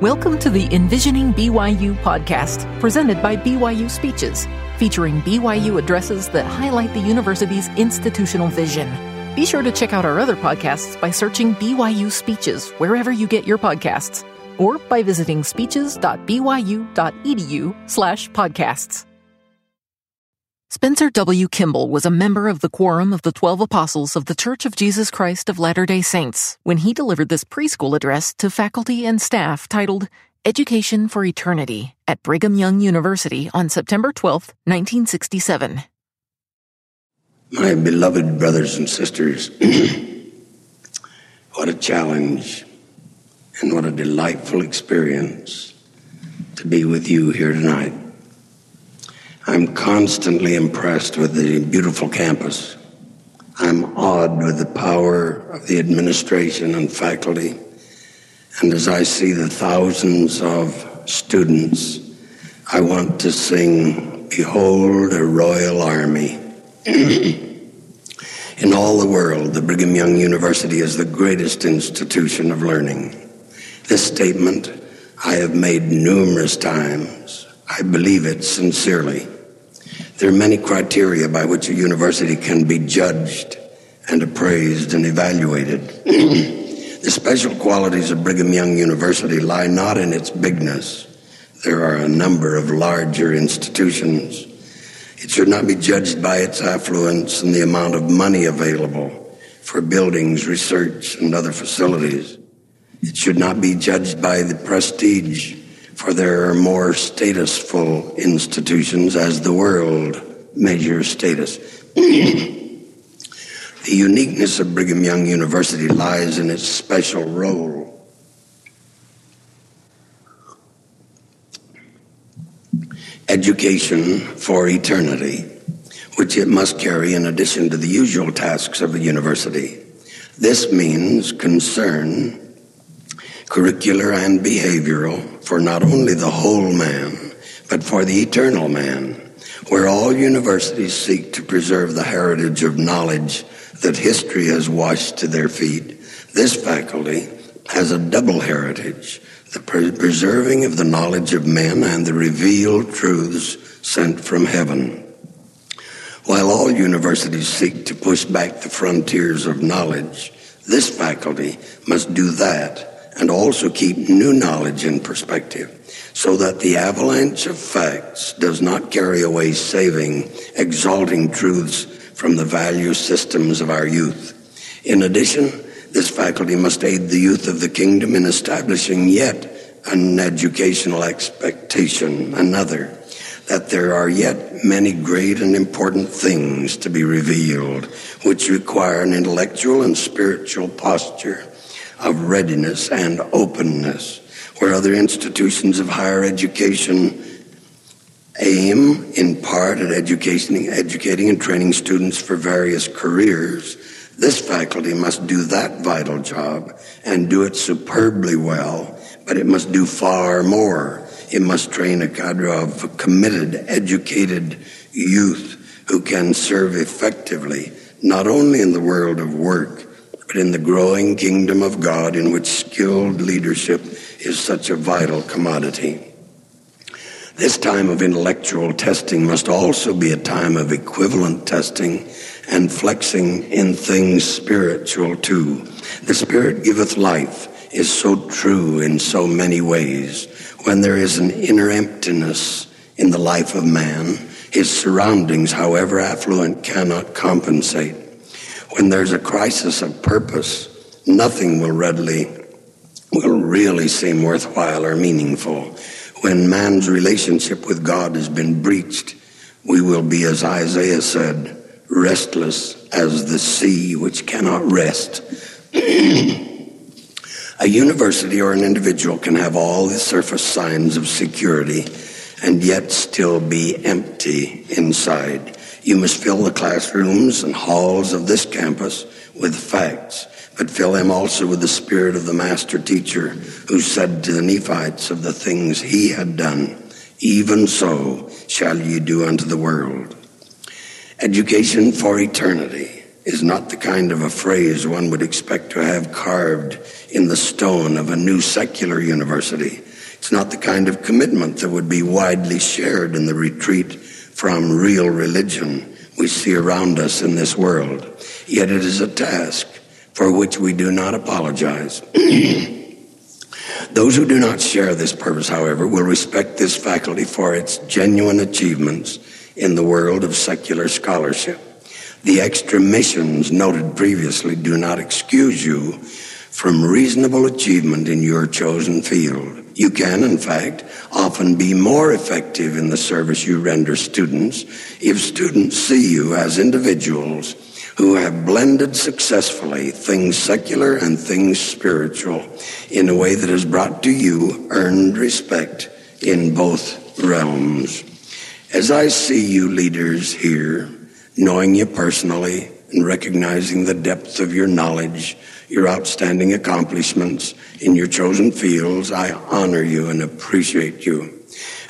Welcome to the Envisioning BYU podcast, presented by BYU Speeches, featuring BYU addresses that highlight the university's institutional vision. Be sure to check out our other podcasts by searching BYU Speeches wherever you get your podcasts, or by visiting speeches.byu.edu/podcasts. Spencer W. Kimball was a member of the Quorum of the Twelve Apostles of the Church of Jesus Christ of Latter day Saints when he delivered this preschool address to faculty and staff titled Education for Eternity at Brigham Young University on September 12, 1967. My beloved brothers and sisters, what a challenge and what a delightful experience to be with you here tonight. I'm constantly impressed with the beautiful campus. I'm awed with the power of the administration and faculty. And as I see the thousands of students, I want to sing, Behold a Royal Army. In all the world, the Brigham Young University is the greatest institution of learning. This statement I have made numerous times. I believe it sincerely. There are many criteria by which a university can be judged and appraised and evaluated. the special qualities of Brigham Young University lie not in its bigness. There are a number of larger institutions. It should not be judged by its affluence and the amount of money available for buildings, research, and other facilities. It should not be judged by the prestige for there are more statusful institutions as the world measures status. the uniqueness of Brigham Young University lies in its special role. Education for eternity, which it must carry in addition to the usual tasks of a university. This means concern curricular and behavioral for not only the whole man, but for the eternal man, where all universities seek to preserve the heritage of knowledge that history has washed to their feet. This faculty has a double heritage, the preserving of the knowledge of men and the revealed truths sent from heaven. While all universities seek to push back the frontiers of knowledge, this faculty must do that and also keep new knowledge in perspective so that the avalanche of facts does not carry away saving, exalting truths from the value systems of our youth. In addition, this faculty must aid the youth of the kingdom in establishing yet an educational expectation, another, that there are yet many great and important things to be revealed, which require an intellectual and spiritual posture of readiness and openness, where other institutions of higher education aim in part at educating, and training students for various careers. This faculty must do that vital job and do it superbly well, but it must do far more. It must train a cadre of committed, educated youth who can serve effectively, not only in the world of work, but in the growing kingdom of God in which skilled leadership is such a vital commodity. This time of intellectual testing must also be a time of equivalent testing and flexing in things spiritual too. The Spirit giveth life is so true in so many ways. When there is an inner emptiness in the life of man, his surroundings, however affluent, cannot compensate. When there's a crisis of purpose, nothing will readily, will really seem worthwhile or meaningful. When man's relationship with God has been breached, we will be, as Isaiah said, restless as the sea which cannot rest. a university or an individual can have all the surface signs of security and yet still be empty inside. You must fill the classrooms and halls of this campus with facts, but fill them also with the spirit of the master teacher who said to the Nephites of the things he had done, even so shall ye do unto the world. Education for eternity. is not the kind of a phrase one would expect to have carved in the stone of a new secular university. It's not the kind of commitment that would be widely shared in the retreat from real religion we see around us in this world. Yet it is a task for which we do not apologize. Those who do not share this purpose, however, will respect this faculty for its genuine achievements in the world of secular scholarship. The extra missions noted previously do not excuse you from reasonable achievement in your chosen field. You can, in fact, often be more effective in the service you render students if students see you as individuals who have blended successfully things secular and things spiritual in a way that has brought to you earned respect in both realms. As I see you leaders here, knowing you personally and recognizing the depth of your knowledge, your outstanding accomplishments in your chosen fields, I honor you and appreciate you.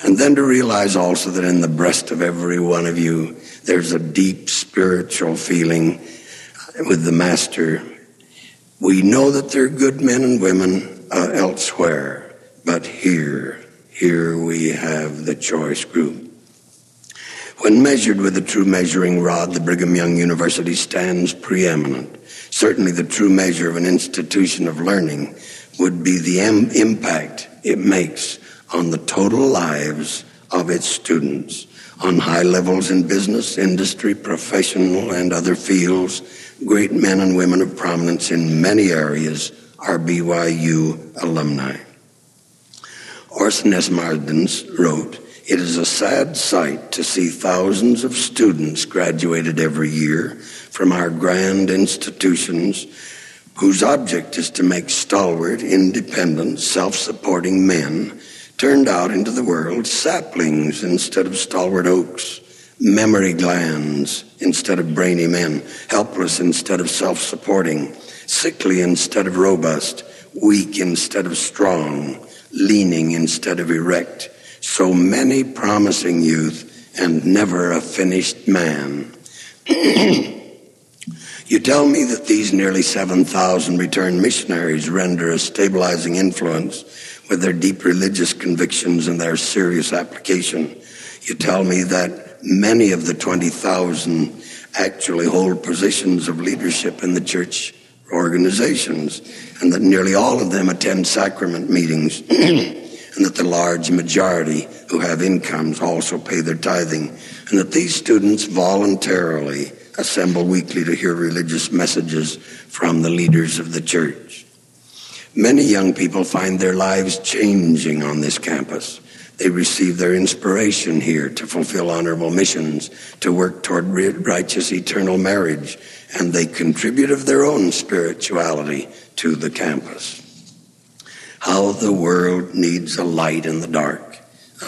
And then to realize also that in the breast of every one of you, there's a deep spiritual feeling with the Master. We know that there are good men and women uh, elsewhere, but here, here we have the choice group. When measured with a true measuring rod, the Brigham Young University stands preeminent. Certainly, the true measure of an institution of learning would be the Im- impact it makes on the total lives of its students on high levels in business, industry, professional, and other fields. Great men and women of prominence in many areas are BYU alumni. Orison S. Mardens wrote, it is a sad sight to see thousands of students graduated every year from our grand institutions whose object is to make stalwart, independent, self-supporting men turned out into the world saplings instead of stalwart oaks, memory glands instead of brainy men, helpless instead of self-supporting, sickly instead of robust, weak instead of strong, leaning instead of erect, so many promising youth and never a finished man. you tell me that these nearly 7,000 returned missionaries render a stabilizing influence with their deep religious convictions and their serious application. You tell me that many of the 20,000 actually hold positions of leadership in the church organizations and that nearly all of them attend sacrament meetings. and that the large majority who have incomes also pay their tithing, and that these students voluntarily assemble weekly to hear religious messages from the leaders of the church. Many young people find their lives changing on this campus. They receive their inspiration here to fulfill honorable missions, to work toward righteous eternal marriage, and they contribute of their own spirituality to the campus. How the world needs a light in the dark,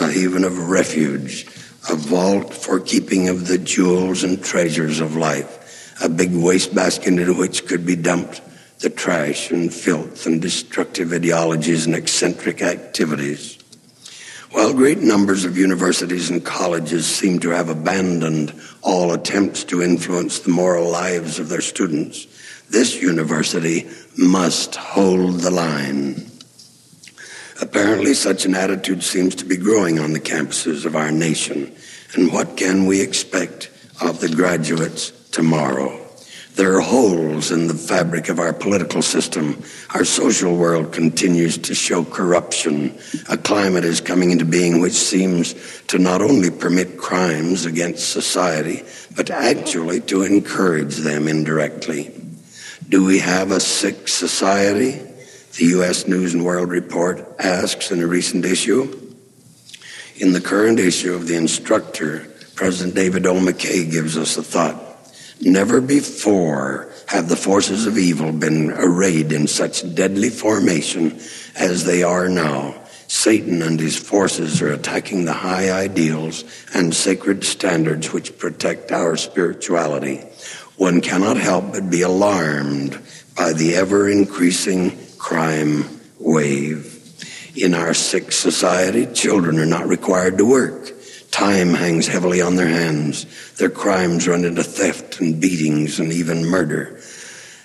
a haven of refuge, a vault for keeping of the jewels and treasures of life, a big wastebasket into which could be dumped the trash and filth and destructive ideologies and eccentric activities. While great numbers of universities and colleges seem to have abandoned all attempts to influence the moral lives of their students, this university must hold the line. Apparently, such an attitude seems to be growing on the campuses of our nation. And what can we expect of the graduates tomorrow? There are holes in the fabric of our political system. Our social world continues to show corruption. A climate is coming into being which seems to not only permit crimes against society, but actually to encourage them indirectly. Do we have a sick society? the U.S. News and World Report asks in a recent issue. In the current issue of The Instructor, President David O. McKay gives us a thought. Never before have the forces of evil been arrayed in such deadly formation as they are now. Satan and his forces are attacking the high ideals and sacred standards which protect our spirituality. One cannot help but be alarmed by the ever increasing crime wave. In our sick society, children are not required to work. Time hangs heavily on their hands. Their crimes run into theft and beatings and even murder.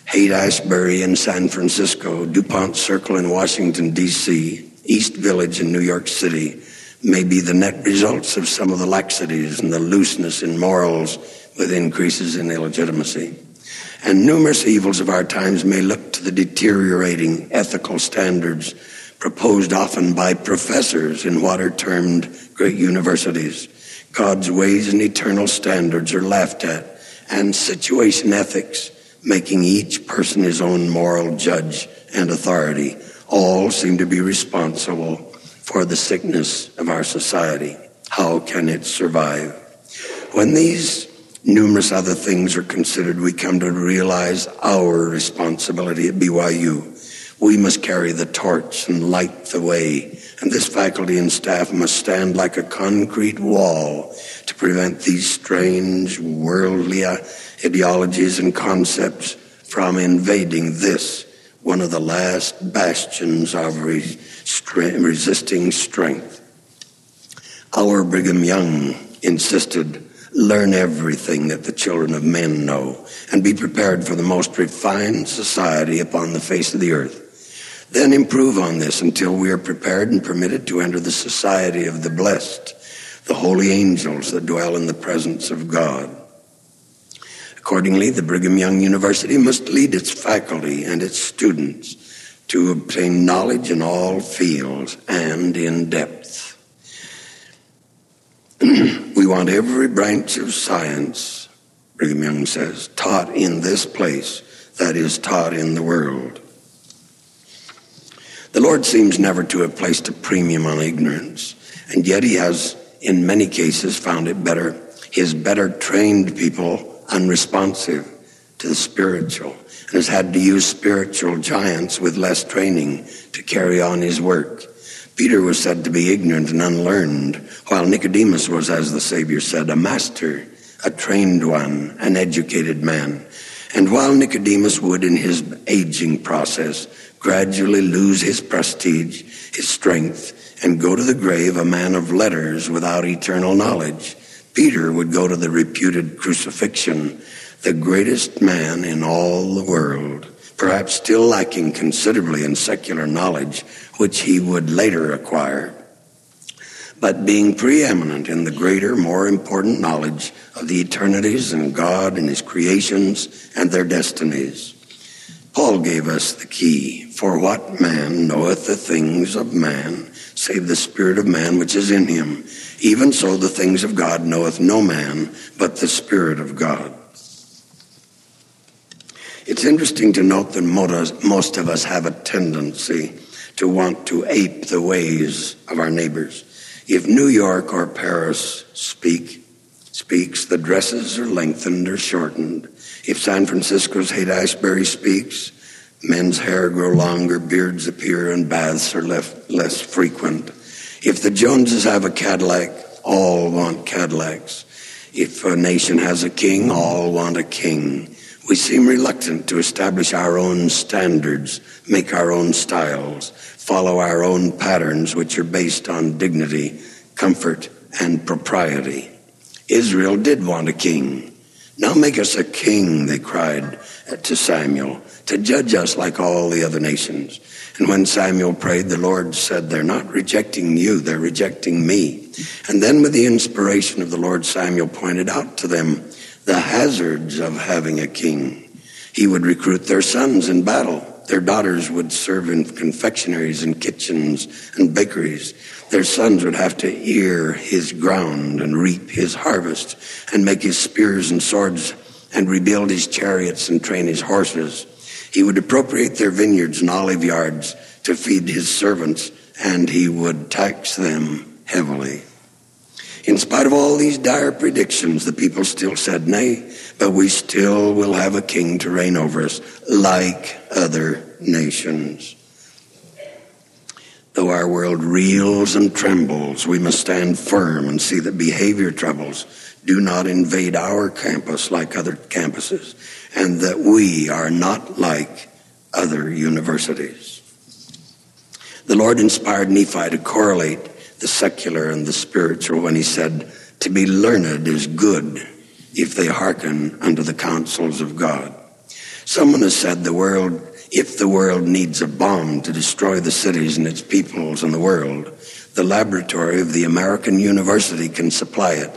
Haight Ashbury in San Francisco, Dupont Circle in Washington, D.C., East Village in New York City may be the net results of some of the laxities and the looseness in morals with increases in illegitimacy. And numerous evils of our times may look to the deteriorating ethical standards proposed often by professors in what are termed great universities. God's ways and eternal standards are laughed at, and situation ethics, making each person his own moral judge and authority, all seem to be responsible for the sickness of our society. How can it survive? When these numerous other things are considered, we come to realize our responsibility at BYU. We must carry the torch and light the way, and this faculty and staff must stand like a concrete wall to prevent these strange worldly uh, ideologies and concepts from invading this, one of the last bastions of resisting strength. Our Brigham Young insisted learn everything that the children of men know and be prepared for the most refined society upon the face of the earth. Then improve on this until we are prepared and permitted to enter the society of the blessed, the holy angels that dwell in the presence of God. Accordingly, the Brigham Young University must lead its faculty and its students to obtain knowledge in all fields and in depth. we want every branch of science, Brigham Young says, taught in this place that is taught in the world. The Lord seems never to have placed a premium on ignorance, and yet he has, in many cases, found it better, his better trained people unresponsive to the spiritual, and has had to use spiritual giants with less training to carry on his work. Peter was said to be ignorant and unlearned, while Nicodemus was, as the Savior said, a master, a trained one, an educated man. And while Nicodemus would, in his aging process, gradually lose his prestige, his strength, and go to the grave a man of letters without eternal knowledge. Peter would go to the reputed crucifixion, the greatest man in all the world, perhaps still lacking considerably in secular knowledge, which he would later acquire, but being preeminent in the greater, more important knowledge of the eternities and God and his creations and their destinies. Paul gave us the key. For what man knoweth the things of man, save the Spirit of man which is in him? Even so, the things of God knoweth no man, but the Spirit of God. It's interesting to note that most of us have a tendency to want to ape the ways of our neighbors. If New York or Paris speak, speaks, the dresses are lengthened or shortened. If San Francisco's Haight Ashbury speaks, men's hair grow longer, beards appear, and baths are left less frequent. If the Joneses have a Cadillac, all want Cadillacs. If a nation has a king, all want a king. We seem reluctant to establish our own standards, make our own styles, follow our own patterns, which are based on dignity, comfort, and propriety. Israel did want a king. Now make us a king, they cried to Samuel, to judge us like all the other nations. And when Samuel prayed, the Lord said, They're not rejecting you, they're rejecting me. And then, with the inspiration of the Lord, Samuel pointed out to them the hazards of having a king. He would recruit their sons in battle. Their daughters would serve in confectionaries and kitchens and bakeries. Their sons would have to ear his ground and reap his harvest and make his spears and swords and rebuild his chariots and train his horses. He would appropriate their vineyards and olive yards to feed his servants, and he would tax them heavily. In spite of all these dire predictions, the people still said, Nay, but we still will have a king to reign over us like other nations. Though our world reels and trembles, we must stand firm and see that behavior troubles do not invade our campus like other campuses, and that we are not like other universities. The Lord inspired Nephi to correlate the secular and the spiritual when he said, To be learned is good if they hearken unto the counsels of God. Someone has said the world, if the world needs a bomb to destroy the cities and its peoples and the world, the laboratory of the American university can supply it.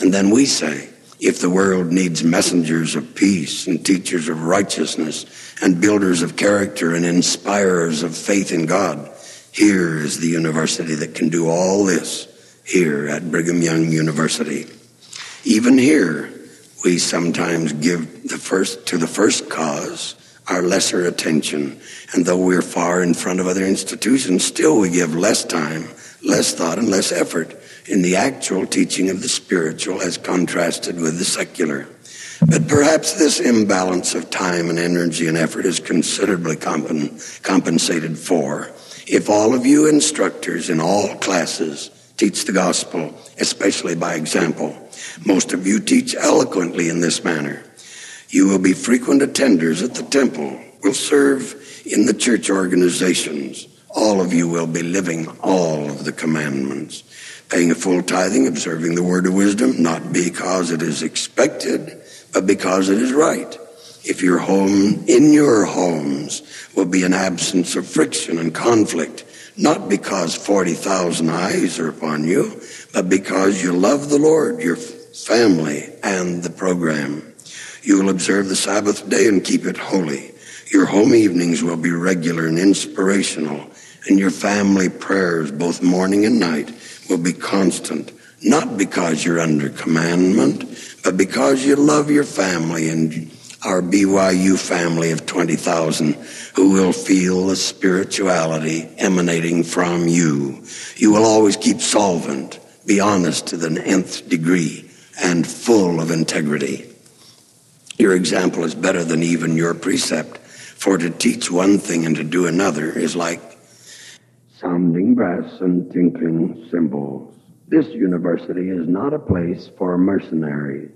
And then we say, if the world needs messengers of peace and teachers of righteousness and builders of character and inspirers of faith in God, here is the university that can do all this here at Brigham Young University. Even here, we sometimes give the first to the first cause our lesser attention. And though we're far in front of other institutions, still we give less time, less thought, and less effort in the actual teaching of the spiritual as contrasted with the secular. But perhaps this imbalance of time and energy and effort is considerably compen- compensated for if all of you instructors in all classes teach the gospel, especially by example. Most of you teach eloquently in this manner. You will be frequent attenders at the temple, will serve in the church organizations. All of you will be living all of the commandments paying a full tithing, observing the word of wisdom, not because it is expected, but because it is right. If your home, in your homes, will be an absence of friction and conflict, not because 40,000 eyes are upon you, but because you love the Lord, your family, and the program. You will observe the Sabbath day and keep it holy. Your home evenings will be regular and inspirational, and your family prayers, both morning and night, will be constant, not because you're under commandment, but because you love your family and our BYU family of 20,000 who will feel the spirituality emanating from you. You will always keep solvent, be honest to the nth degree, and full of integrity. Your example is better than even your precept, for to teach one thing and to do another is like sounding brass and tinkling cymbals. This university is not a place for mercenaries.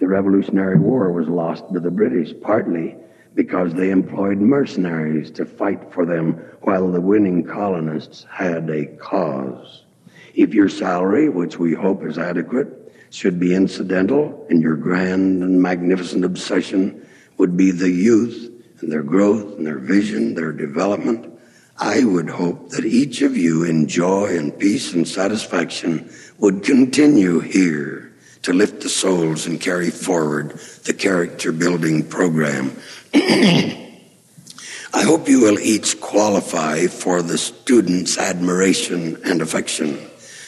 The Revolutionary War was lost to the British partly because they employed mercenaries to fight for them while the winning colonists had a cause. If your salary, which we hope is adequate, should be incidental and your grand and magnificent obsession would be the youth and their growth and their vision, their development, I would hope that each of you in joy and peace and satisfaction would continue here to lift the souls and carry forward the character building program. I hope you will each qualify for the students' admiration and affection.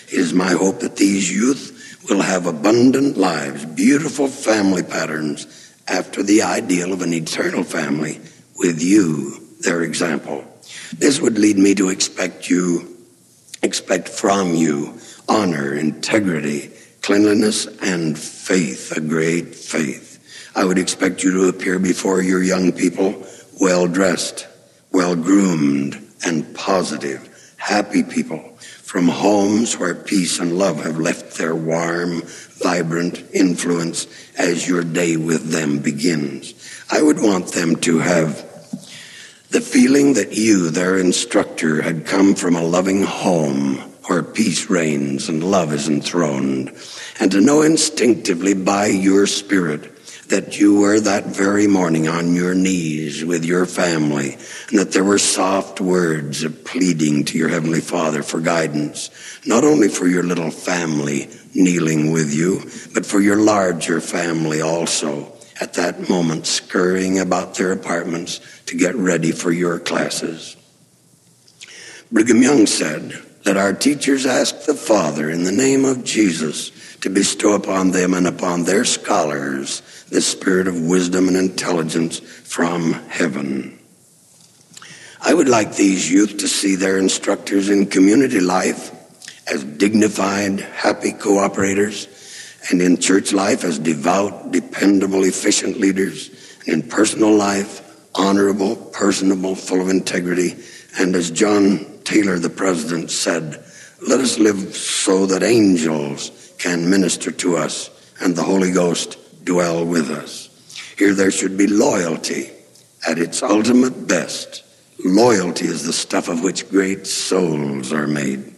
It is my hope that these youth will have abundant lives, beautiful family patterns after the ideal of an eternal family with you, their example. This would lead me to expect you, expect from you honor, integrity, cleanliness, and faith, a great faith. I would expect you to appear before your young people well dressed, well groomed, and positive, happy people from homes where peace and love have left their warm, vibrant influence as your day with them begins. I would want them to have the feeling that you, their instructor, had come from a loving home where peace reigns and love is enthroned, and to know instinctively by your spirit that you were that very morning on your knees with your family, and that there were soft words of pleading to your Heavenly Father for guidance, not only for your little family kneeling with you, but for your larger family also at that moment scurrying about their apartments to get ready for your classes. Brigham Young said, that our teachers ask the Father in the name of Jesus to bestow upon them and upon their scholars the spirit of wisdom and intelligence from heaven. I would like these youth to see their instructors in community life as dignified, happy cooperators and in church life as devout, dependable, efficient leaders, and in personal life, honorable, personable, full of integrity. And as John Taylor, the president, said, let us live so that angels can minister to us and the Holy Ghost dwell with us. Here there should be loyalty at its ultimate best. Loyalty is the stuff of which great souls are made.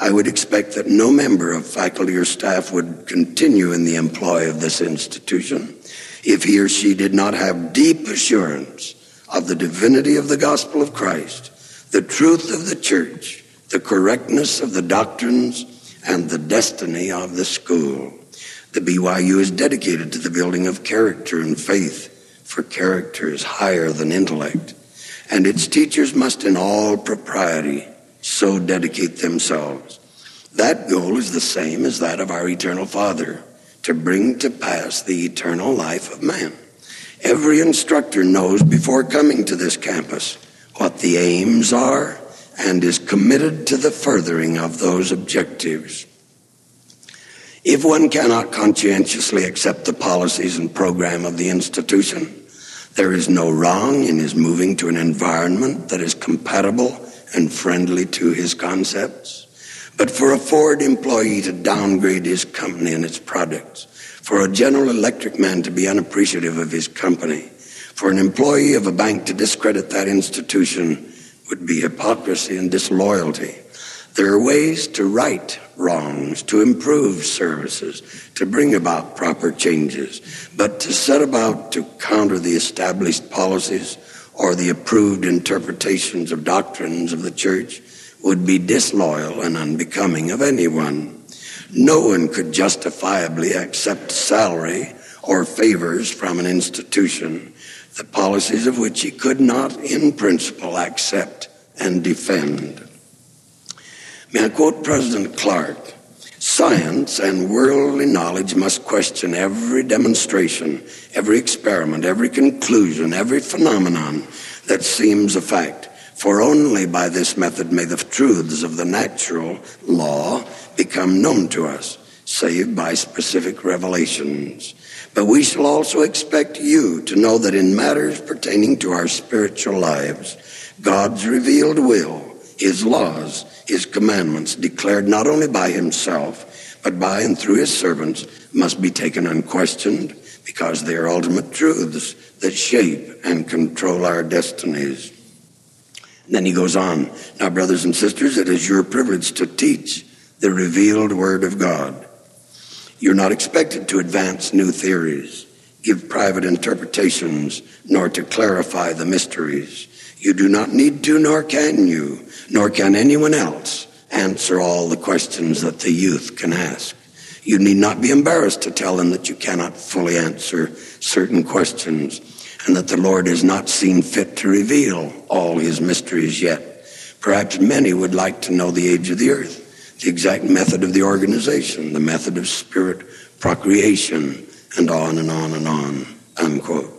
I would expect that no member of faculty or staff would continue in the employ of this institution if he or she did not have deep assurance of the divinity of the gospel of Christ, the truth of the church, the correctness of the doctrines, and the destiny of the school. The BYU is dedicated to the building of character and faith, for character is higher than intellect. And its teachers must, in all propriety, so dedicate themselves. That goal is the same as that of our eternal Father to bring to pass the eternal life of man. Every instructor knows before coming to this campus what the aims are and is committed to the furthering of those objectives. If one cannot conscientiously accept the policies and program of the institution, there is no wrong in his moving to an environment that is compatible and friendly to his concepts. But for a Ford employee to downgrade his company and its products, for a General Electric man to be unappreciative of his company, for an employee of a bank to discredit that institution would be hypocrisy and disloyalty. There are ways to right wrongs, to improve services, to bring about proper changes, but to set about to counter the established policies or the approved interpretations of doctrines of the church would be disloyal and unbecoming of anyone. No one could justifiably accept salary or favors from an institution, the policies of which he could not in principle accept and defend. May I quote President Clark? Science and worldly knowledge must question every demonstration, every experiment, every conclusion, every phenomenon that seems a fact. For only by this method may the truths of the natural law become known to us, save by specific revelations. But we shall also expect you to know that in matters pertaining to our spiritual lives, God's revealed will, His laws, His commandments, declared not only by Himself, but by and through His servants, must be taken unquestioned because they are ultimate truths that shape and control our destinies. Then he goes on, now brothers and sisters, it is your privilege to teach the revealed word of God. You're not expected to advance new theories, give private interpretations, nor to clarify the mysteries. You do not need to, nor can you, nor can anyone else answer all the questions that the youth can ask. You need not be embarrassed to tell them that you cannot fully answer certain questions and that the Lord has not seen fit to reveal all his mysteries yet. Perhaps many would like to know the age of the earth, the exact method of the organization, the method of spirit procreation, and on and on and on, unquote.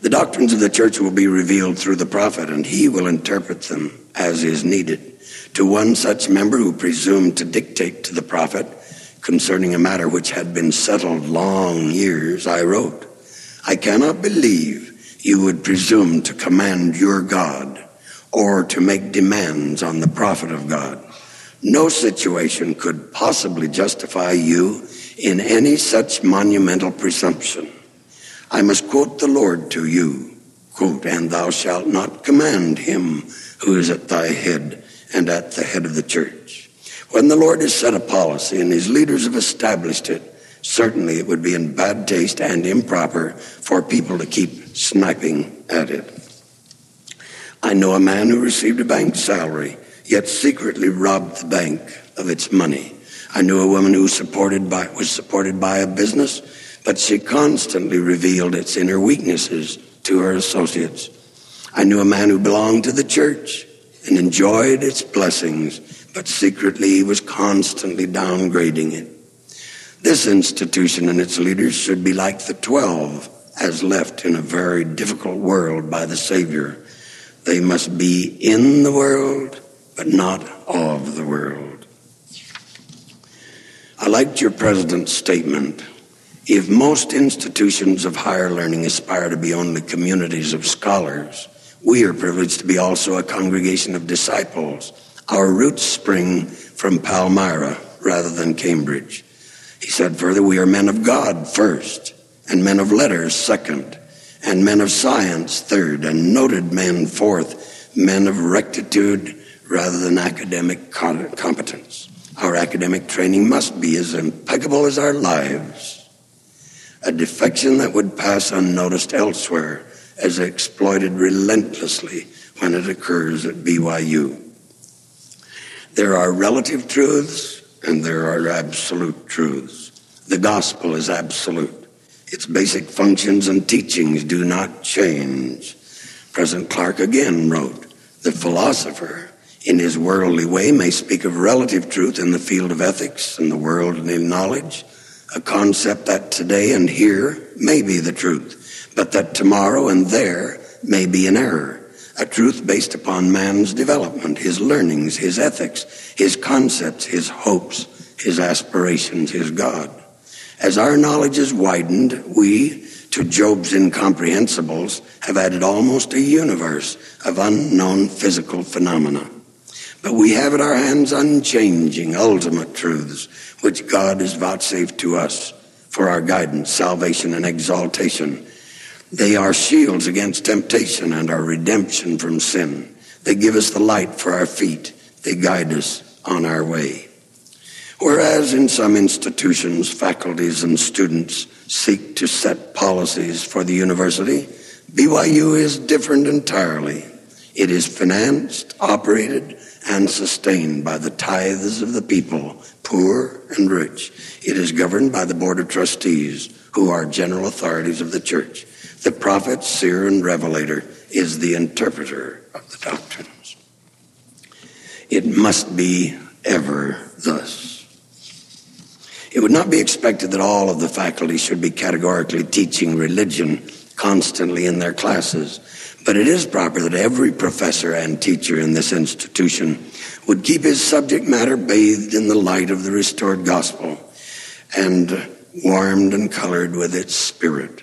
The doctrines of the church will be revealed through the prophet, and he will interpret them as is needed. To one such member who presumed to dictate to the prophet concerning a matter which had been settled long years, I wrote, I cannot believe you would presume to command your God or to make demands on the prophet of God. No situation could possibly justify you in any such monumental presumption. I must quote the Lord to you, quote, and thou shalt not command him who is at thy head and at the head of the church. When the Lord has set a policy and his leaders have established it, certainly it would be in bad taste and improper for people to keep sniping at it. I know a man who received a bank salary, yet secretly robbed the bank of its money. I knew a woman who supported by, was supported by a business, but she constantly revealed its inner weaknesses to her associates. I knew a man who belonged to the church and enjoyed its blessings, but secretly he was constantly downgrading it. This institution and its leaders should be like the twelve as left in a very difficult world by the Savior. They must be in the world, but not of the world. I liked your president's statement. If most institutions of higher learning aspire to be only communities of scholars, we are privileged to be also a congregation of disciples. Our roots spring from Palmyra rather than Cambridge. He said further, we are men of God first, and men of letters second, and men of science third, and noted men fourth, men of rectitude, rather than academic competence. Our academic training must be as impeccable as our lives. A defection that would pass unnoticed elsewhere is exploited relentlessly when it occurs at BYU. There are relative truths and there are absolute truths. The gospel is absolute. Its basic functions and teachings do not change. President Clark again wrote, The philosopher, in his worldly way, may speak of relative truth in the field of ethics and the worldly knowledge, a concept that today and here may be the truth, but that tomorrow and there may be an error, a truth based upon man's development, his learnings, his ethics, his concepts, his hopes, his aspirations, his God. As our knowledge has widened, we, to Job's incomprehensibles, have added almost a universe of unknown physical phenomena. But we have at our hands unchanging, ultimate truths, which God has vouchsafed to us for our guidance, salvation, and exaltation. They are shields against temptation and our redemption from sin. They give us the light for our feet. They guide us on our way. Whereas in some institutions, faculties and students seek to set policies for the university, BYU is different entirely. It is financed, operated, and sustained by the tithes of the people, poor and rich. It is governed by the Board of Trustees, who are general authorities of the church. The prophet, seer, and revelator is the interpreter of the doctrines. It must be ever thus. It would not be expected that all of the faculty should be categorically teaching religion constantly in their classes, but it is proper that every professor and teacher in this institution would keep his subject matter bathed in the light of the restored gospel and warmed and colored with its spirit.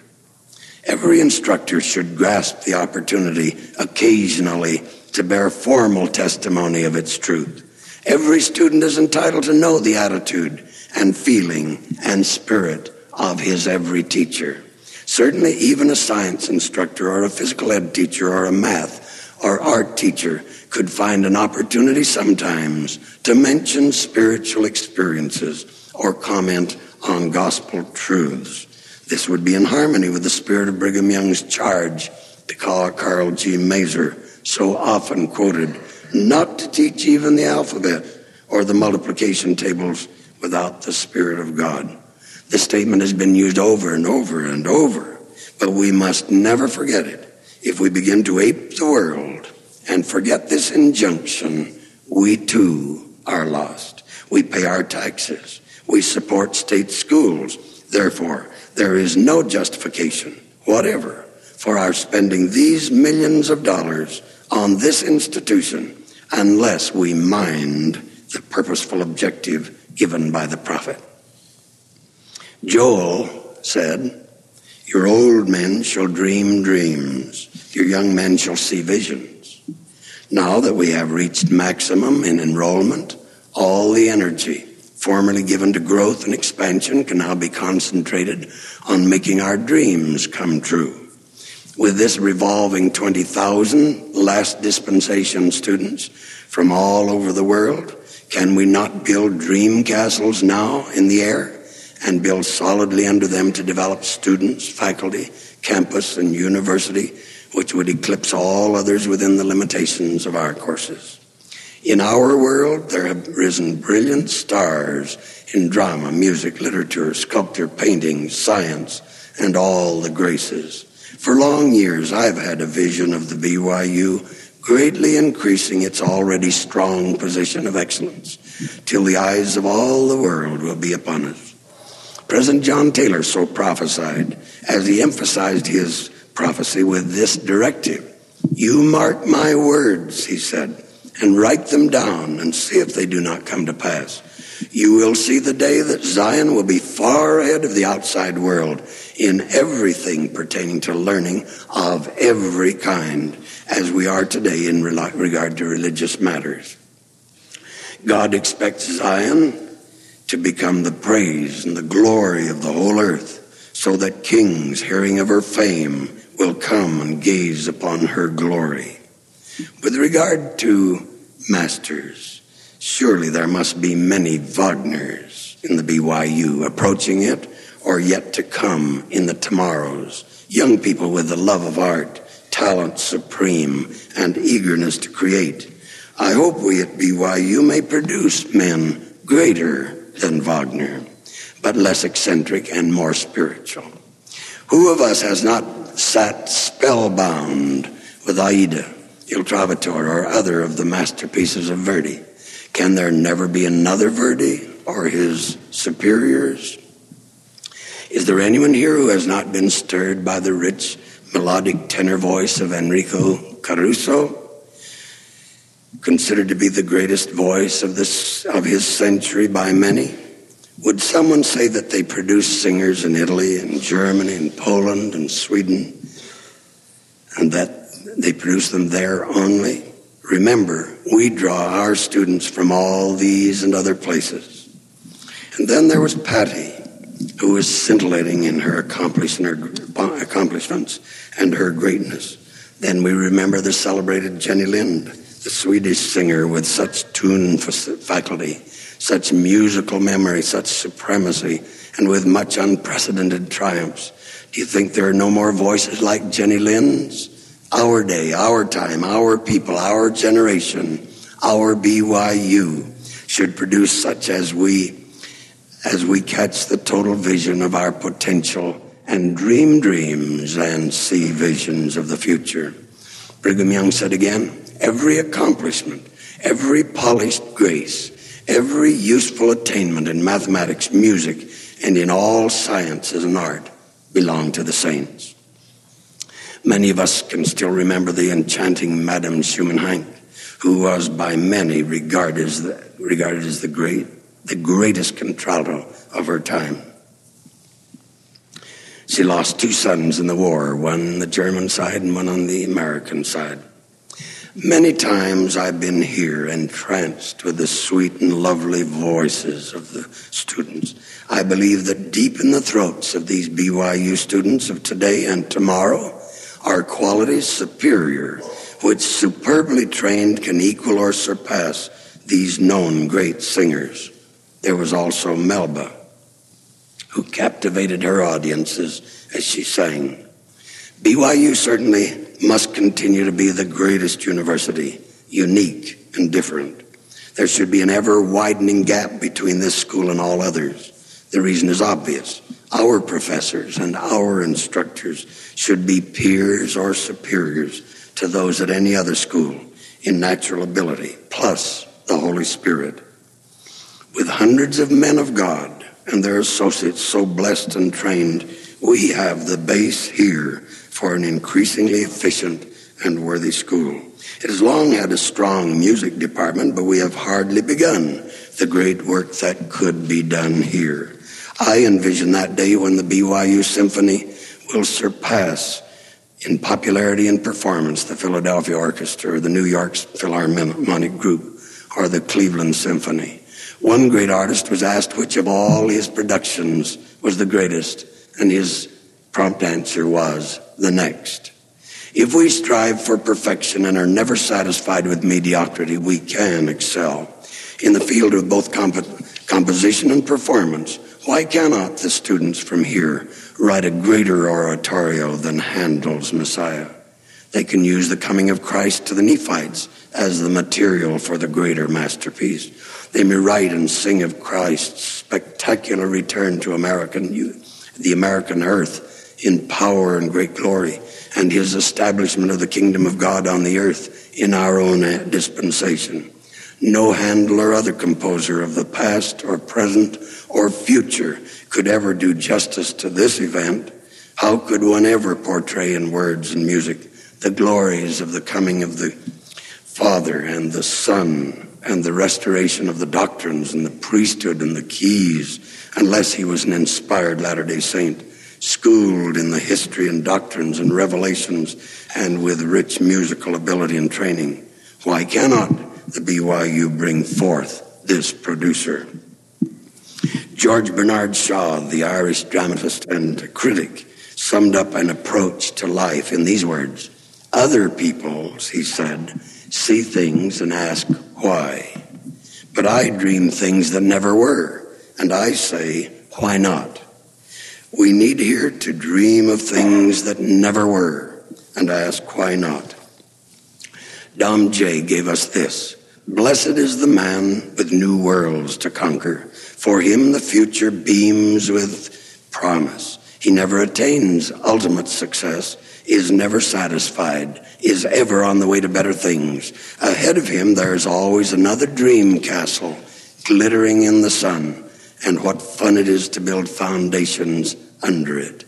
Every instructor should grasp the opportunity occasionally to bear formal testimony of its truth. Every student is entitled to know the attitude and feeling and spirit of his every teacher. Certainly, even a science instructor or a physical ed teacher or a math or art teacher could find an opportunity sometimes to mention spiritual experiences or comment on gospel truths. This would be in harmony with the spirit of Brigham Young's charge to call Karl G. Maeser, so often quoted, not to teach even the alphabet or the multiplication tables without the Spirit of God. This statement has been used over and over and over, but we must never forget it. If we begin to ape the world and forget this injunction, we too are lost. We pay our taxes. We support state schools. Therefore, there is no justification whatever for our spending these millions of dollars on this institution unless we mind the purposeful objective given by the prophet. Joel said, Your old men shall dream dreams, your young men shall see visions. Now that we have reached maximum in enrollment, all the energy formerly given to growth and expansion can now be concentrated on making our dreams come true. With this revolving 20,000 last dispensation students from all over the world, can we not build dream castles now in the air and build solidly under them to develop students, faculty, campus, and university, which would eclipse all others within the limitations of our courses? In our world, there have risen brilliant stars in drama, music, literature, sculpture, painting, science, and all the graces. For long years, I've had a vision of the BYU greatly increasing its already strong position of excellence, till the eyes of all the world will be upon us. President John Taylor so prophesied as he emphasized his prophecy with this directive. You mark my words, he said, and write them down and see if they do not come to pass. You will see the day that Zion will be far ahead of the outside world in everything pertaining to learning of every kind as we are today in regard to religious matters. God expects Zion to become the praise and the glory of the whole earth, so that kings, hearing of her fame, will come and gaze upon her glory. With regard to masters. Surely there must be many Wagners in the BYU approaching it or yet to come in the tomorrows. Young people with the love of art, talent supreme, and eagerness to create. I hope we at BYU may produce men greater than Wagner, but less eccentric and more spiritual. Who of us has not sat spellbound with Aida, Il Trovatore, or other of the masterpieces of Verdi? Can there never be another Verdi or his superiors? Is there anyone here who has not been stirred by the rich melodic tenor voice of Enrico Caruso? Considered to be the greatest voice of, this, of his century by many? Would someone say that they produce singers in Italy and Germany and Poland and Sweden and that they produce them there only? Remember, we draw our students from all these and other places. And then there was Patti, who was scintillating in her accomplishments and her greatness. Then we remember the celebrated Jenny Lind, the Swedish singer with such tune faculty such musical memory, such supremacy, and with much unprecedented triumphs. Do you think there are no more voices like Jenny Lind's? Our day, our time, our people, our generation, our BYU should produce such as we as we catch the total vision of our potential and dream dreams and see visions of the future. Brigham Young said again, every accomplishment, every polished grace, Every useful attainment in mathematics, music, and in all sciences and art belong to the saints. Many of us can still remember the enchanting Madame Schumann who was by many regarded as the, regarded as the great, the greatest contralto of her time. She lost two sons in the war, one on the German side and one on the American side. Many times I've been here entranced with the sweet and lovely voices of the students. I believe that deep in the throats of these BYU students of today and tomorrow are qualities superior, which superbly trained can equal or surpass these known great singers. There was also Melba, who captivated her audiences as she sang. BYU certainly must continue to be the greatest university, unique and different. There should be an ever widening gap between this school and all others. The reason is obvious. Our professors and our instructors should be peers or superiors to those at any other school in natural ability, plus the Holy Spirit. With hundreds of men of God and their associates so blessed and trained, we have the base here for an increasingly efficient and worthy school. It has long had a strong music department, but we have hardly begun the great work that could be done here. I envision that day when the BYU Symphony will surpass in popularity and performance the Philadelphia Orchestra or the New York Philharmonic Group or the Cleveland Symphony. One great artist was asked which of all his productions was the greatest, and his prompt answer was the next. If we strive for perfection and are never satisfied with mediocrity, we can excel. In the field of both comp- composition and performance, why cannot the students from here write a greater oratorio than Handel's Messiah? They can use the coming of Christ to the Nephites as the material for the greater masterpiece. They may write and sing of Christ's spectacular return to American, the American earth in power and great glory, and his establishment of the kingdom of God on the earth in our own dispensation. No Handel or other composer of the past or present or future could ever do justice to this event. How could one ever portray in words and music the glories of the coming of the Father and the Son and the restoration of the doctrines and the priesthood and the keys unless he was an inspired Latter day Saint? schooled in the history and doctrines and revelations and with rich musical ability and training. Why cannot the BYU bring forth this producer? George Bernard Shaw, the Irish dramatist and critic, summed up an approach to life in these words Other peoples, he said, see things and ask why. But I dream things that never were, and I say, why not? We need here to dream of things that never were, and I ask, why not? Dom J gave us this. Blessed is the man with new worlds to conquer. For him the future beams with promise. He never attains ultimate success, is never satisfied, is ever on the way to better things. Ahead of him there is always another dream castle glittering in the sun, and what fun it is to build foundations under it.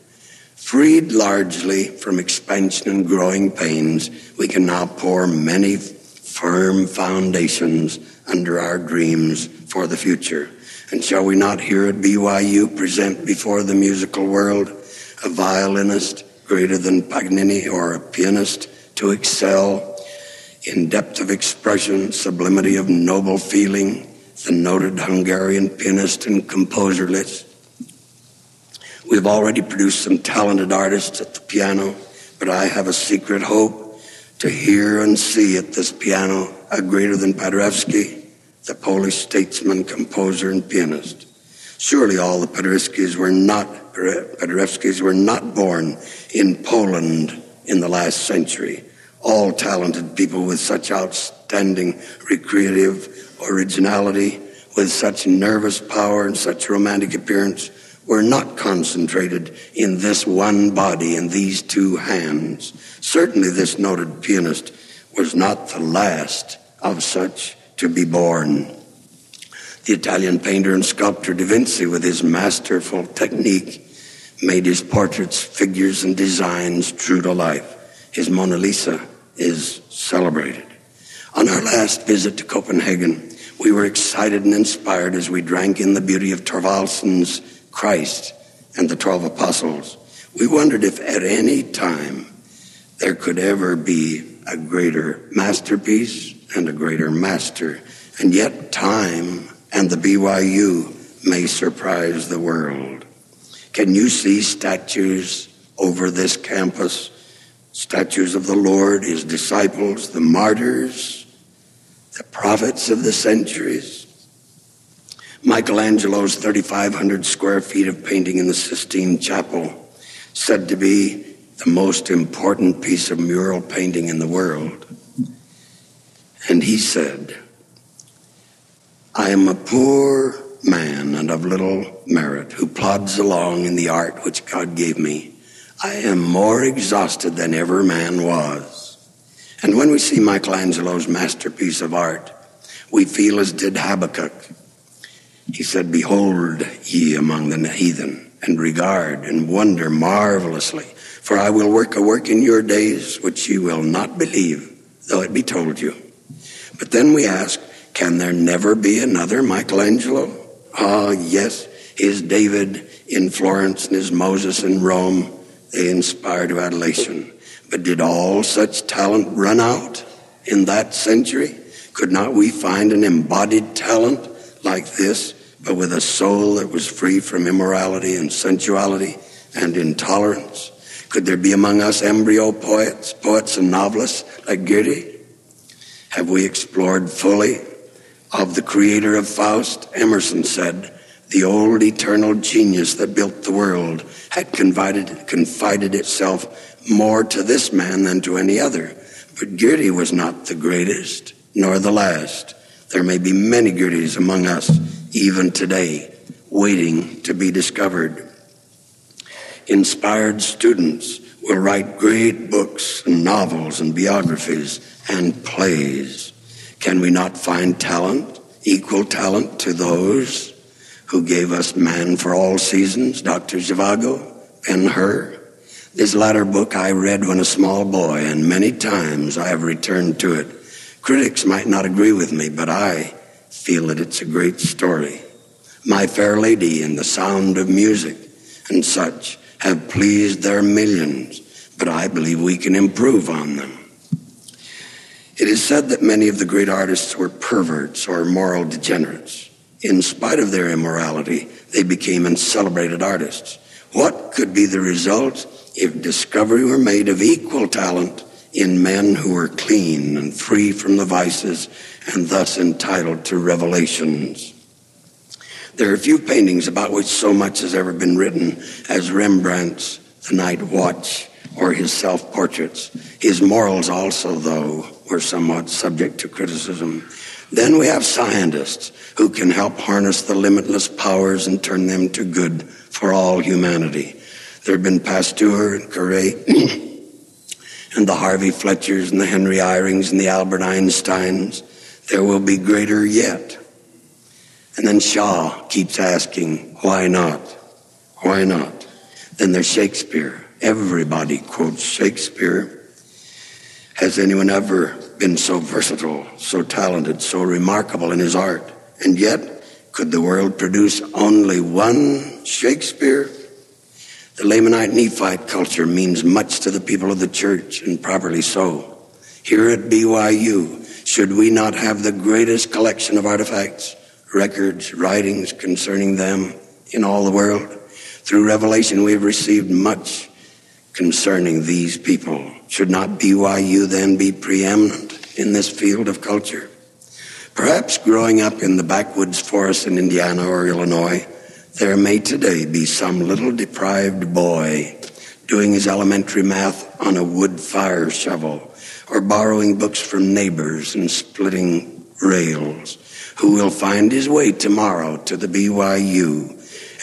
Freed largely from expansion and growing pains, we can now pour many firm foundations under our dreams for the future. And shall we not here at BYU present before the musical world a violinist greater than Paganini or a pianist to excel in depth of expression, sublimity of noble feeling, the noted Hungarian pianist and composer Liszt? We've already produced some talented artists at the piano, but I have a secret hope to hear and see at this piano a greater than Paderewski, the Polish statesman, composer, and pianist. Surely all the Paderewskis were not Paderewskis were not born in Poland in the last century. All talented people with such outstanding recreative originality, with such nervous power and such romantic appearance, were not concentrated in this one body in these two hands. Certainly, this noted pianist was not the last of such to be born. The Italian painter and sculptor Da Vinci, with his masterful technique, made his portraits, figures, and designs true to life. His Mona Lisa is celebrated. On our last visit to Copenhagen, we were excited and inspired as we drank in the beauty of Thorwaldsen's Christ and the Twelve Apostles. We wondered if at any time there could ever be a greater masterpiece and a greater master. And yet, time and the BYU may surprise the world. Can you see statues over this campus? Statues of the Lord, his disciples, the martyrs, the prophets of the centuries. Michelangelo's 3,500 square feet of painting in the Sistine Chapel, said to be the most important piece of mural painting in the world. And he said, I am a poor man and of little merit who plods along in the art which God gave me. I am more exhausted than ever man was. And when we see Michelangelo's masterpiece of art, we feel as did Habakkuk. He said, Behold ye among the heathen, and regard and wonder marvelously for I will work a work in your days which ye will not believe, though it be told you. But then we ask, can there never be another Michelangelo? Ah, yes, his David in Florence and his Moses in Rome, they inspired to adulation. But did all such talent run out in that century? Could not we find an embodied talent like this, but with a soul that was free from immorality and sensuality and intolerance? Could there be among us embryo poets, poets and novelists like Goethe? Have we explored fully of the creator of Faust? Emerson said, the old eternal genius that built the world had confided, confided itself more to this man than to any other. But Goethe was not the greatest, nor the last. There may be many Goethes among us, even today, waiting to be discovered inspired students will write great books and novels and biographies and plays. Can we not find talent, equal talent to those who gave us Man for All Seasons, Dr. Zhivago, and her? This latter book I read when a small boy, and many times I have returned to it. Critics might not agree with me, but I feel that it's a great story. My Fair Lady and the Sound of Music and such have pleased their millions, but I believe we can improve on them. It is said that many of the great artists were perverts or moral degenerates. In spite of their immorality, they became celebrated artists. What could be the result if discovery were made of equal talent in men who were clean and free from the vices and thus entitled to revelations. There are few paintings about which so much has ever been written as Rembrandt's The Night Watch or his self portraits. His morals also, though, were somewhat subject to criticism. Then we have scientists who can help harness the limitless powers and turn them to good for all humanity. There have been Pasteur and Curie and the Harvey Fletchers and the Henry Eyrings and the Albert Einsteins. There will be greater yet. And then Shaw keeps asking, why not? Why not? Then there's Shakespeare. Everybody quotes Shakespeare. Has anyone ever been so versatile, so talented, so remarkable in his art? And yet, could the world produce only one Shakespeare? The Lamanite Nephite culture means much to the people of the church, and properly so. Here at BYU, should we not have the greatest collection of artifacts, records, writings concerning them in all the world? Through revelation, we have received much concerning these people. Should not BYU then be preeminent in this field of culture? Perhaps growing up in the backwoods forest in Indiana or Illinois, there may today be some little deprived boy doing his elementary math on a wood fire shovel or borrowing books from neighbors and splitting rails who will find his way tomorrow to the BYU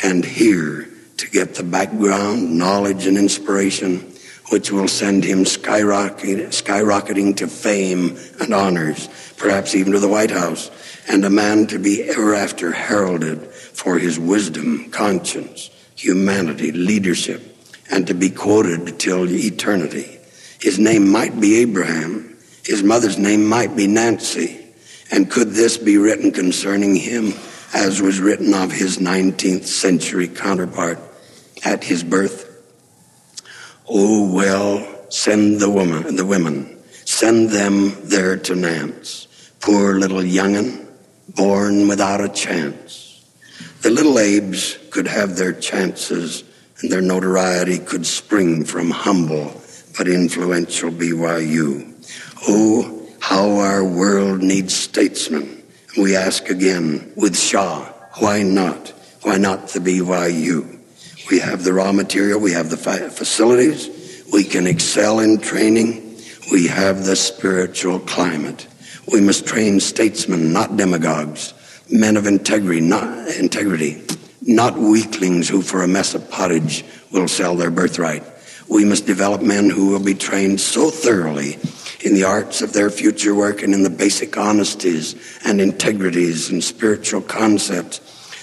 and here to get the background, knowledge, and inspiration which will send him skyrocketing, skyrocketing to fame and honors, perhaps even to the White House, and a man to be ever after heralded for his wisdom, conscience, humanity, leadership, and to be quoted till eternity. His name might be Abraham. His mother's name might be Nancy. And could this be written concerning him as was written of his 19th century counterpart at his birth? Oh, well, send the woman, the women, send them there to Nance. Poor little young'un, born without a chance. The little Abes could have their chances and their notoriety could spring from humble but influential BYU. Oh, how our world needs statesmen. We ask again with Shaw, why not? Why not the BYU? We have the raw material, we have the facilities, we can excel in training, we have the spiritual climate. We must train statesmen, not demagogues men of integrity, not integrity, not weaklings who for a mess of pottage will sell their birthright. We must develop men who will be trained so thoroughly in the arts of their future work and in the basic honesties and integrities and spiritual concepts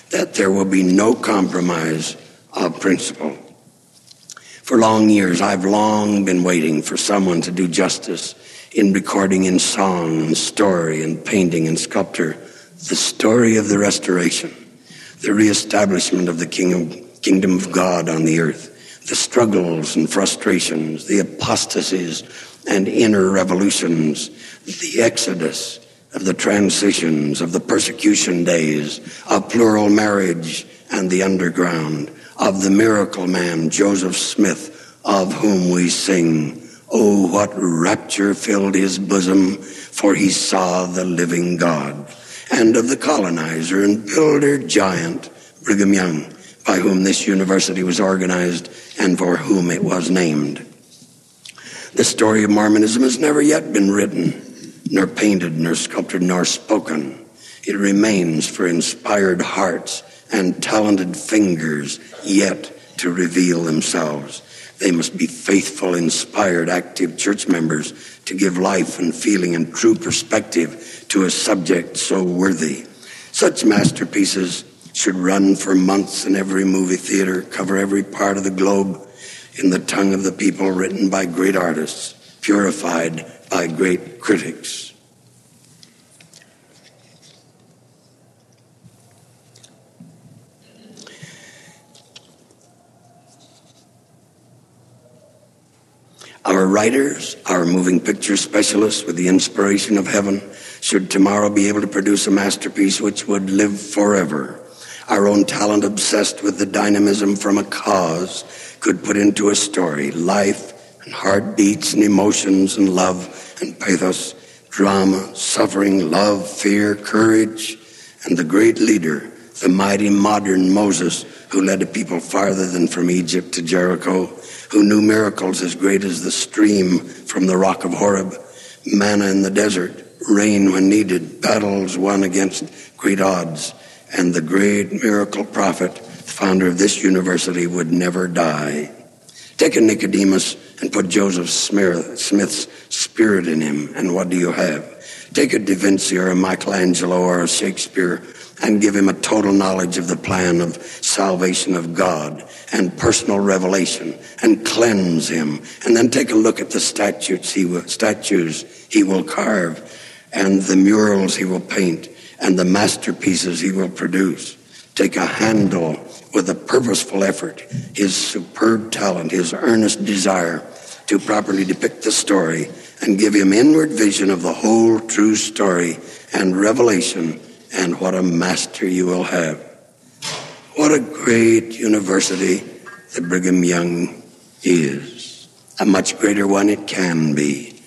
that there will be no compromise of principle. For long years, I've long been waiting for someone to do justice in recording in song and story and painting and sculpture the story of the restoration, the reestablishment of the kingdom of God on the earth, the struggles and frustrations, the apostasies and inner revolutions, the exodus of the transitions, of the persecution days, of plural marriage and the underground, of the miracle man, Joseph Smith, of whom we sing, Oh, what rapture filled his bosom, for he saw the living God and of the colonizer and builder giant Brigham Young, by whom this university was organized and for whom it was named. The story of Mormonism has never yet been written, nor painted, nor sculptured, nor spoken. It remains for inspired hearts and talented fingers yet to reveal themselves. They must be faithful, inspired, active church members to give life and feeling and true perspective to a subject so worthy. Such masterpieces should run for months in every movie theater, cover every part of the globe in the tongue of the people, written by great artists, purified by great critics. Our writers, our moving picture specialists with the inspiration of heaven should tomorrow be able to produce a masterpiece which would live forever. Our own talent obsessed with the dynamism from a cause could put into a story life and heartbeats and emotions and love and pathos drama, suffering, love, fear, courage, and the great leader, the mighty modern Moses, who led a people farther than from Egypt to Jericho, who knew miracles as great as the stream from the rock of Horeb, manna in the desert, rain when needed, battles won against great odds, and the great miracle prophet, founder of this university, would never die. Take a Nicodemus and put Joseph Smith's spirit in him, and what do you have? Take a Da Vinci or a Michelangelo or a Shakespeare and give him a total knowledge of the plan of salvation of God and personal revelation and cleanse him. And then take a look at the statues he will, statues he will carve and the murals he will paint and the masterpieces he will produce. Take a Handel with a purposeful effort, his superb talent, his earnest desire to properly depict the story and give him inward vision of the whole true story and revelation, and what a master you will have. What a great university the Brigham Young is. A much greater one it can be.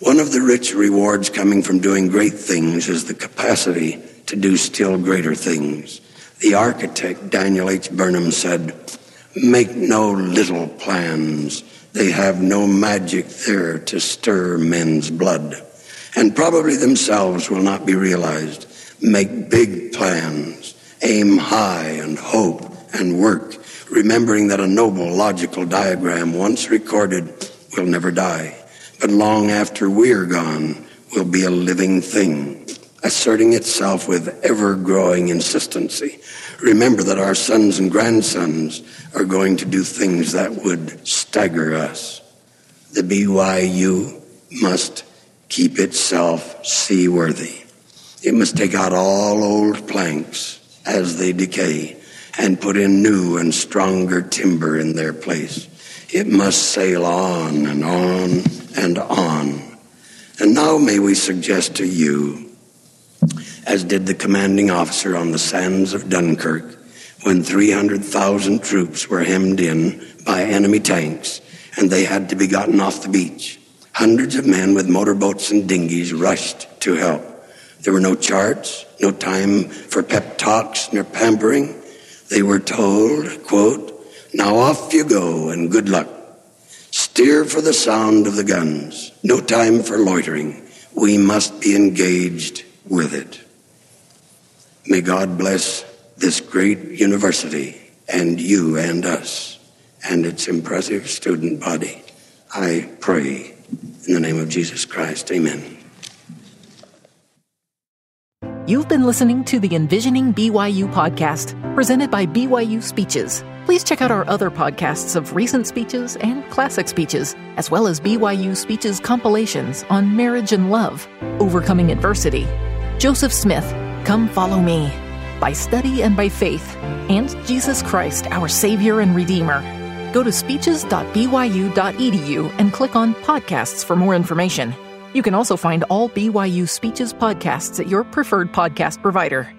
One of the rich rewards coming from doing great things is the capacity to do still greater things. The architect, Daniel H. Burnham, said, Make no little plans. They have no magic there to stir men's blood, and probably themselves will not be realized. Make big plans, aim high, and hope and work, remembering that a noble logical diagram once recorded will never die, but long after we're gone will be a living thing asserting itself with ever growing insistency. Remember that our sons and grandsons are going to do things that would stagger us. The BYU must keep itself seaworthy. It must take out all old planks as they decay and put in new and stronger timber in their place. It must sail on and on and on. And now may we suggest to you as did the commanding officer on the sands of Dunkirk when 300,000 troops were hemmed in by enemy tanks and they had to be gotten off the beach. Hundreds of men with motorboats and dinghies rushed to help. There were no charts, no time for pep talks nor pampering. They were told, quote, now off you go and good luck. Steer for the sound of the guns. No time for loitering. We must be engaged with it. May God bless this great university and you and us and its impressive student body. I pray in the name of Jesus Christ. Amen. You've been listening to the Envisioning BYU podcast, presented by BYU Speeches. Please check out our other podcasts of recent speeches and classic speeches, as well as BYU Speeches compilations on marriage and love, overcoming adversity, Joseph Smith, Come Follow Me, by Study and by Faith, and Jesus Christ, our Savior and Redeemer. Go to speeches.byu.edu and click on Podcasts for more information. You can also find all BYU Speeches podcasts at your preferred podcast provider.